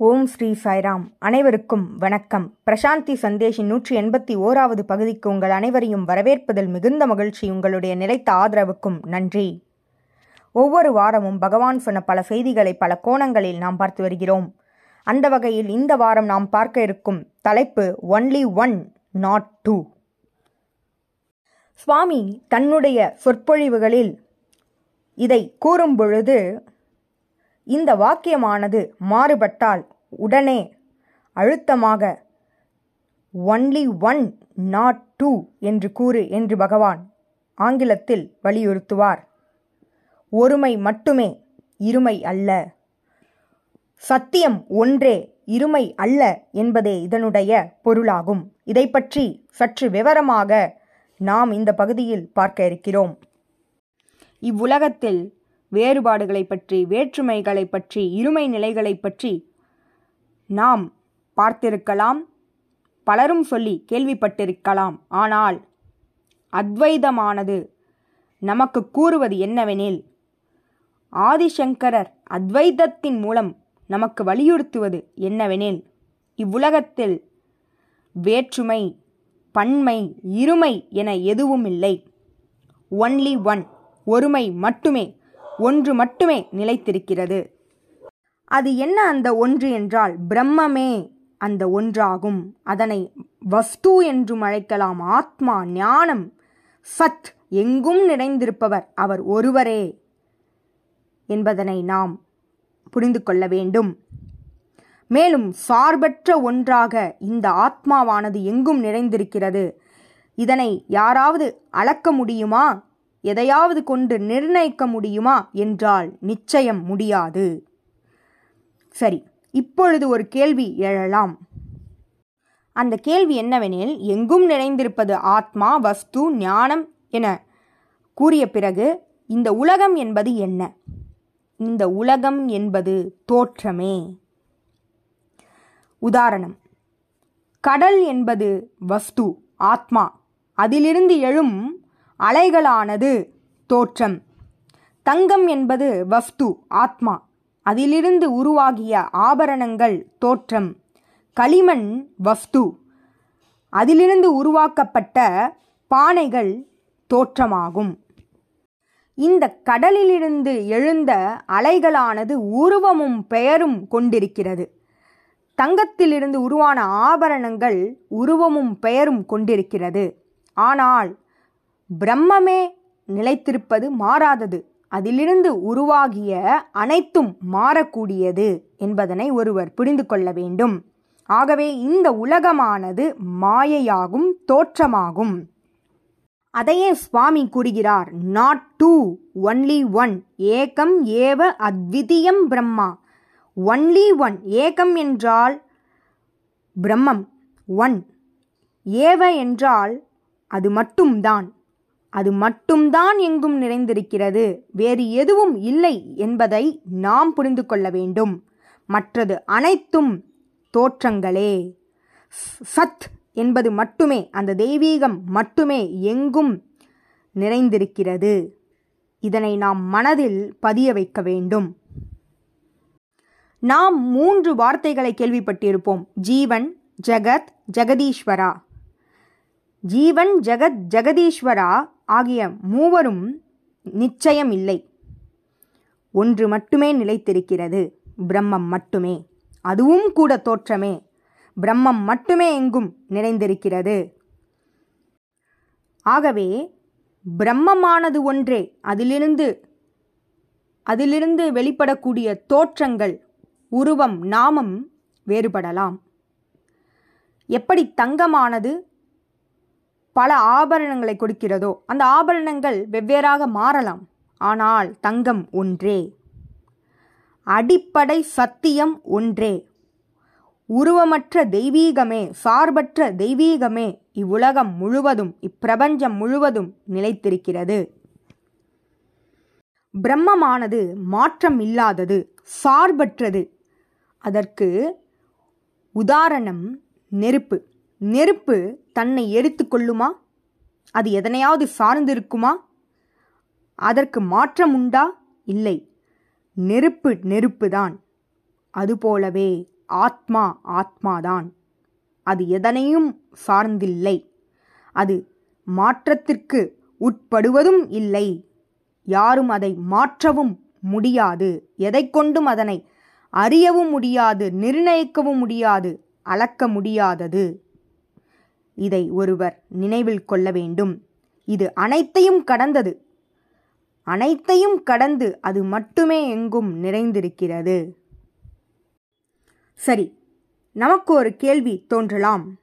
ஓம் ஸ்ரீ சாய்ராம். அனைவருக்கும் வணக்கம். பிரசாந்தி சந்தேஷின் நூற்றி எண்பத்தி ஓராவது பகுதிக்கு உங்கள் அனைவரையும் வரவேற்பதில் மிகுந்த மகிழ்ச்சி உங்களுடைய நிலைத்த ஆதரவுக்கும் நன்றி. ஒவ்வொரு வாரமும் பகவான் சொன்ன பல செய்திகளை பல கோணங்களில் நாம் பார்த்து வருகிறோம். அந்த வகையில் இந்த வாரம் நாம் பார்க்க இருக்கும் தலைப்பு only one not two Swami தன்னுடைய சொற்பொழிவுகளில் இதை கூறும் பொழுது இந்த வாக்கியமானது மாறுபட்டால் உடனே அழுத்தமாக ஒன்லி ஒன் நாட் டூ என்று கூறு என்று பகவான் ஆங்கிலத்தில் வலியுறுத்துவார். ஒருமை மட்டுமே இருமை அல்ல. சத்தியம் ஒன்றே இருமை அல்ல என்பதே இதனுடைய பொருளாகும். இதை பற்றி சற்று விவரமாக நாம் இந்த பகுதியில் பார்க்க இருக்கிறோம். இவ்வுலகத்தில் வேறுபாடுகளை பற்றி வேற்றுமைகளை பற்றி இருமை நிலைகளை பற்றி நாம் பார்த்திருக்கலாம் பலரும் சொல்லி கேள்விப்பட்டிருக்கலாம். ஆனால் அத்வைதமானது நமக்கு கூறுவது என்னவெனில் ஆதிசங்கரர் அத்வைதத்தின் மூலம் நமக்கு வலியுறுத்துவது என்னவெனில் இவ்வுலகத்தில் வேற்றுமை பன்மை இருமை என எதுவும் இல்லை. ஒன்லி ஒன் ஒருமை மட்டுமே ஒன்று மட்டுமே நிலைத்திருக்கிறது. அது என்ன அந்த ஒன்று என்றால் பிரம்மமே அந்த ஒன்றாகும். அதனை வஸ்து என்றும் அழைக்கலாம் ஆத்மா ஞானம். சத் எங்கும் நிறைந்திருப்பவர் அவர் ஒருவரே என்பதனை நாம் புரிந்து கொள்ள வேண்டும். மேலும் சார்பற்ற ஒன்றாக இந்த ஆத்மாவானது எங்கும் நிறைந்திருக்கிறது. இதனை யாராவது அளக்க முடியுமா? எதையாவது கொண்டு நிர்ணயிக்க முடியுமா என்றால் நிச்சயம் முடியாது. சரி இப்பொழுது ஒரு கேள்வி எழலாம். அந்த கேள்வி என்னவெனில் எங்கும் நிறைந்திருப்பது ஆத்மா வஸ்து ஞானம் என கூறிய பிறகு இந்த உலகம் என்பது என்ன? இந்த உலகம் என்பது தோற்றமே. உதாரணம் கடல் என்பது வஸ்து ஆத்மா. அதிலிருந்து எழும் அலைகளானது தோற்றம். தங்கம் என்பது வஸ்து ஆத்மா. அதிலிருந்து உருவாகிய ஆபரணங்கள் தோற்றம். களிமண் வஸ்து அதிலிருந்து உருவாக்கப்பட்ட பானைகள் தோற்றமாகும். இந்த கடலிலிருந்து எழுந்த அலைகளானது உருவமும் பெயரும் கொண்டிருக்கிறது. தங்கத்திலிருந்து உருவான ஆபரணங்கள் உருவமும் பெயரும் கொண்டிருக்கிறது. ஆனால் பிரம்மமே நிலைத்திருப்பது மாறாதது. அதிலிருந்து உருவாகிய அனைத்தும் மாறக்கூடியது என்பதனை ஒருவர் புரிந்து கொள்ள வேண்டும். ஆகவே இந்த உலகமானது மாயையாகும் தோற்றமாகும். அதையே சுவாமி கூறுகிறார் நாட் டூ ஒன்லி ஒன் ஏகம் ஏவ அத்விதீயம் பிரம்மா. ஒன்லி ஒன் ஏகம் என்றால் பிரம்மம். ஒன் ஏவ என்றால் அது மட்டும்தான். அது மட்டும்தான் எங்கும் நிறைந்திருக்கிறது. வேறு எதுவும் இல்லை என்பதை நாம் புரிந்து கொள்ள வேண்டும். மற்றது அனைத்தும் தோற்றங்களே. சத் என்பது மட்டுமே அந்த தெய்வீகம் மட்டுமே எங்கும் நிறைந்திருக்கிறது. இதனை நாம் மனதில் பதிய வைக்க வேண்டும். நாம் மூன்று வார்த்தைகளை கேள்விப்பட்டிருப்போம். ஜீவன் ஜெகத் ஜெகதீஸ்வரா. ஜீவன் ஜெகத் ஜெகதீஸ்வரா ஆகிய மூவரும் நிச்சயம் இல்லை ஒன்று மட்டுமே நிலைத்திருக்கிறது பிரம்மம் மட்டுமே. அதுவும் கூட தோற்றமே. பிரம்மம் மட்டுமே எங்கும் நிறைந்திருக்கிறது. ஆகவே பிரம்மமானது ஒன்றே. அதிலிருந்து அதிலிருந்து வெளிப்படக்கூடிய தோற்றங்கள் உருவம் நாமம் வேறுபடலாம். எப்படி தங்கமானது? பல ஆபரணங்களை கொடுக்கிறதோ அந்த ஆபரணங்கள் வெவ்வேறாக மாறலாம். ஆனால் தங்கம் ஒன்றே. அடிப்படை சத்தியம் ஒன்றே. உருவமற்ற தெய்வீகமே சார்பற்ற தெய்வீகமே இவ்வுலகம் முழுவதும் இப்பிரபஞ்சம் முழுவதும் நிலைத்திருக்கிறது. பிரம்மமானது மாற்றம் இல்லாதது சார்பற்றது. அதற்கு உதாரணம் நெருப்பு. நெருப்பு தன்னை எரித்து கொள்ளுமா? அது எதனையாவது சார்ந்திருக்குமா? அதற்கு மாற்றம் உண்டா? இல்லை. நெருப்பு நெருப்புதான். அதுபோலவே ஆத்மா ஆத்மாதான். அது எதனையும் சார்ந்தில்லை. அது மாற்றத்திற்கு உட்படுவதும் இல்லை. யாரும் அதை மாற்றவும் முடியாது. எதை கொண்டும் அதனை அறியவும் முடியாது நிர்ணயிக்கவும் முடியாது அளக்க முடியாதது. இதை ஒருவர் நினைவில் கொள்ள வேண்டும். இது அனைத்தையும் கடந்தது. அனைத்தையும் கடந்து அது மட்டுமே எங்கும் நிறைந்திருக்கிறது. சரி நமக்கு ஒரு கேள்வி தோன்றலாம்.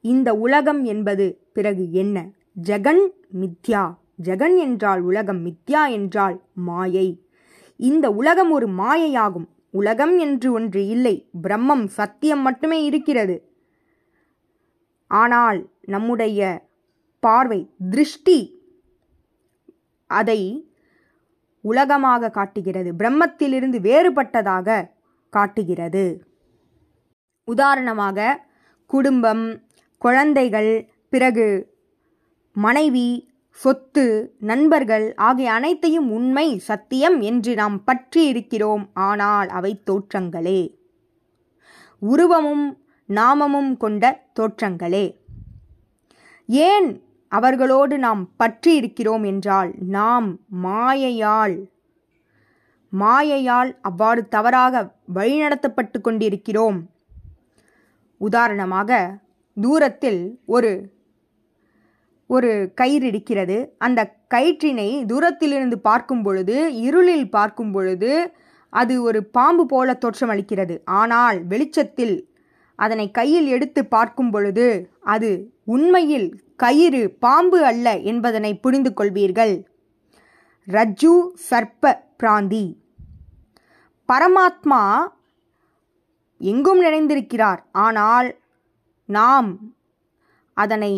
இந்த உலகம் என்பது பிறகு என்ன? ஜெகன் மித்யா. ஜெகன் என்றால் உலகம் மித்யா என்றால் மாயை. இந்த உலகம் ஒரு மாயையாகும். உலகம் என்று ஒன்று இல்லை பிரம்மம் சத்தியம் மட்டுமே இருக்கிறது. ஆனால் நம்முடைய பார்வை திருஷ்டி அதை உலகமாக காட்டுகிறது. பிரம்மத்திலிருந்து வேறுபட்டதாக காட்டுகிறது. உதாரணமாக குடும்பம் குழந்தைகள் பிறகு மனைவி சொத்து நண்பர்கள் ஆகிய அனைத்தையும் உண்மை சத்தியம் என்று நாம் பற்றி இருக்கிறோம் ஆனால் அவை தோற்றங்களே. உருவமும் நாமமும் கொண்ட தோற்றங்களே. ஏன் அவர்களோடு நாம் பற்றி இருக்கிறோம் என்றால் நாம் மாயையால் மாயையால் அவ்வாறு தவறாக வழிநடத்தப்பட்டு கொண்டிருக்கிறோம். உதாரணமாக தூரத்தில் ஒரு ஒரு கயிறு இருக்கிறது. அந்த கயிற்றினை தூரத்திலிருந்து பார்க்கும் பொழுது இருளில் பார்க்கும் பொழுது அது ஒரு பாம்பு போல தோற்றமளிக்கிறது. ஆனால் வெளிச்சத்தில் அதனை கையில் எடுத்து பார்க்கும் பொழுது அது உண்மையில் கயிறு பாம்பு அல்ல என்பதனை புரிந்து கொள்வீர்கள். ரஜ்ஜு சர்ப்ப பிராந்தி. பரமாத்மா எங்கும் நிறைந்திருக்கிறார் ஆனால் நாம் அதனை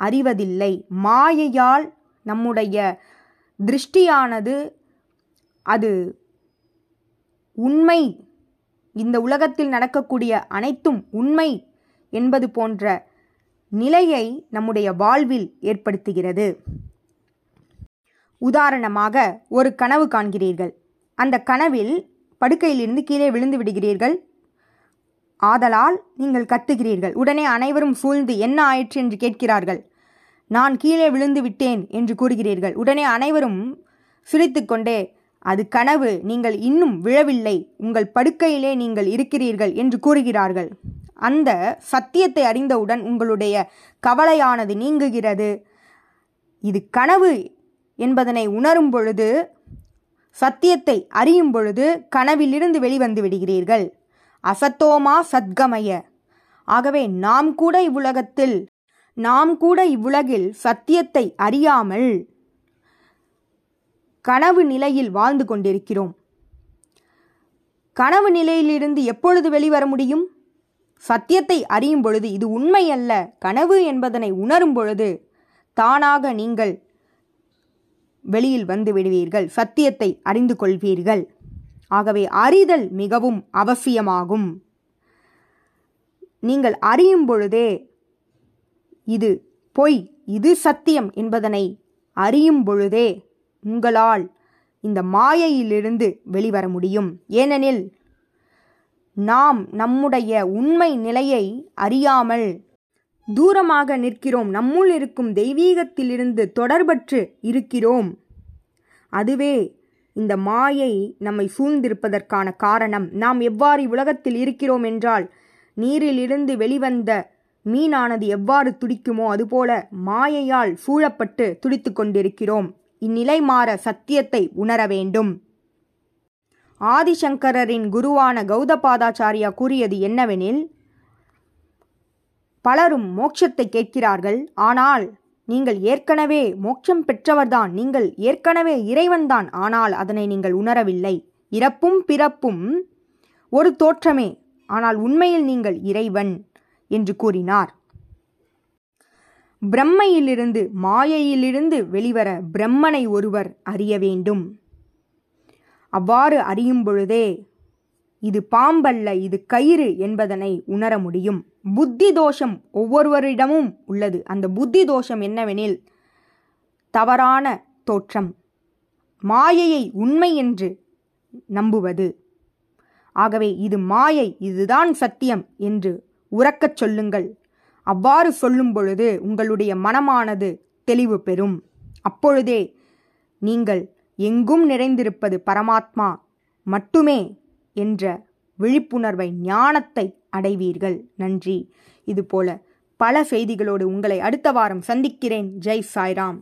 அறிவதில்லை. மாயையால் நம்முடைய திருஷ்டியானது அது உண்மை இந்த உலகத்தில் நடக்கக்கூடிய அனைத்தும் உண்மை என்பது போன்ற நிலையை நம்முடைய வாழ்வில் ஏற்படுத்துகிறது. உதாரணமாக ஒரு கனவு காண்கிறீர்கள். அந்த கனவில் படுக்கையிலிருந்து கீழே விழுந்து விடுகிறீர்கள். ஆதலால் நீங்கள் கத்துகிறீர்கள். உடனே அனைவரும் சூழ்ந்து என்ன ஆயிற்று? என்று கேட்கிறார்கள். நான் கீழே விழுந்து விட்டேன் என்று கூறுகிறீர்கள். உடனே அனைவரும் சிரித்துக்கொண்டே அது கனவு. நீங்கள் இன்னும் விழவில்லை. உங்கள் படுக்கையிலே நீங்கள் இருக்கிறீர்கள் என்று கூறுகிறார்கள். அந்த சத்தியத்தை அறிந்தவுடன் உங்களுடைய கவலையானது நீங்குகிறது. இது கனவு என்பதனை உணரும் பொழுது சத்தியத்தை அறியும் பொழுது கனவிலிருந்து வெளிவந்து விடுகிறீர்கள். அசத்தோமா சத்கமய. ஆகவே நாம் கூட இவ்வுலகத்தில் நாம் கூட இவ்வுலகில் சத்தியத்தை அறியாமல் கனவு நிலையில் வாழ்ந்து கொண்டிருக்கிறோம். கனவு நிலையிலிருந்து எப்பொழுது வெளிவர முடியும்? சத்தியத்தை அறியும் பொழுது இது உண்மை அல்ல. கனவு என்பதனை உணரும் பொழுது தானாக நீங்கள் வெளியில் வந்து விடுவீர்கள். சத்தியத்தை அறிந்து கொள்வீர்கள். ஆகவே அறிதல் மிகவும் அவசியமாகும். நீங்கள் அறியும் பொழுதே இது பொய் இது சத்தியம் என்பதனை அறியும் பொழுதே உங்களால் இந்த மாயையிலிருந்து வெளிவர முடியும். ஏனெனில் நாம் நம்முடைய உண்மை நிலையை அறியாமல் தூரமாக நிற்கிறோம். நம்முள் இருக்கும் தெய்வீகத்திலிருந்து தொடர்பற்று இருக்கிறோம். அதுவே இந்த மாயை நம்மை சூழ்ந்திருப்பதற்கான காரணம். நாம் எவ்வாறு உலகத்தில் இருக்கிறோம் என்றால் நீரிலிருந்து வெளிவந்த மீனானது எவ்வாறு துடிக்குமோ அதுபோல மாயையால் சூழப்பட்டு துடித்து கொண்டிருக்கிறோம். இந்நிலை மாற சத்தியத்தை உணர வேண்டும். ஆதிசங்கரரின் குருவான கௌதபாதாச்சாரியா கூறியது என்னவெனில் பலரும் மோட்சத்தை கேட்கிறார்கள். ஆனால் நீங்கள் ஏற்கனவே மோட்சம் பெற்றவர்தான். நீங்கள் ஏற்கனவே இறைவன்தான். ஆனால் அதனை நீங்கள் உணரவில்லை. இறப்பும் பிறப்பும் ஒரு தோற்றமே. ஆனால் உண்மையில் நீங்கள் இறைவன் என்று கூறினார். பிரம்மையிலிருந்து மாயையிலிருந்து வெளிவர பிரம்மனை ஒருவர் அறிய வேண்டும். அவ்வாறு அறியும் பொழுதே இது பாம்பல்ல இது கயிறு என்பதனை உணர முடியும். புத்தி தோஷம் ஒவ்வொருவரிடமும் உள்ளது. அந்த புத்தி தோஷம் என்னவெனில் தவறான தோற்றம். மாயையை உண்மை என்று நம்புவது. ஆகவே இது மாயை இதுதான் சத்தியம் என்று உறக்கச் சொல்லுங்கள். அவ்வாறு சொல்லும் பொழுது உங்களுடைய மனமானது தெளிவு பெறும். அப்பொழுதே நீங்கள் எங்கும் நிறைந்திருப்பது பரமாத்மா மட்டுமே என்ற விழிப்புணர்வை ஞானத்தை அடைவீர்கள். நன்றி. இதுபோல பல செய்திகளோடு உங்களை அடுத்த வாரம் சந்திக்கிறேன். ஜெய் சாய்ராம்.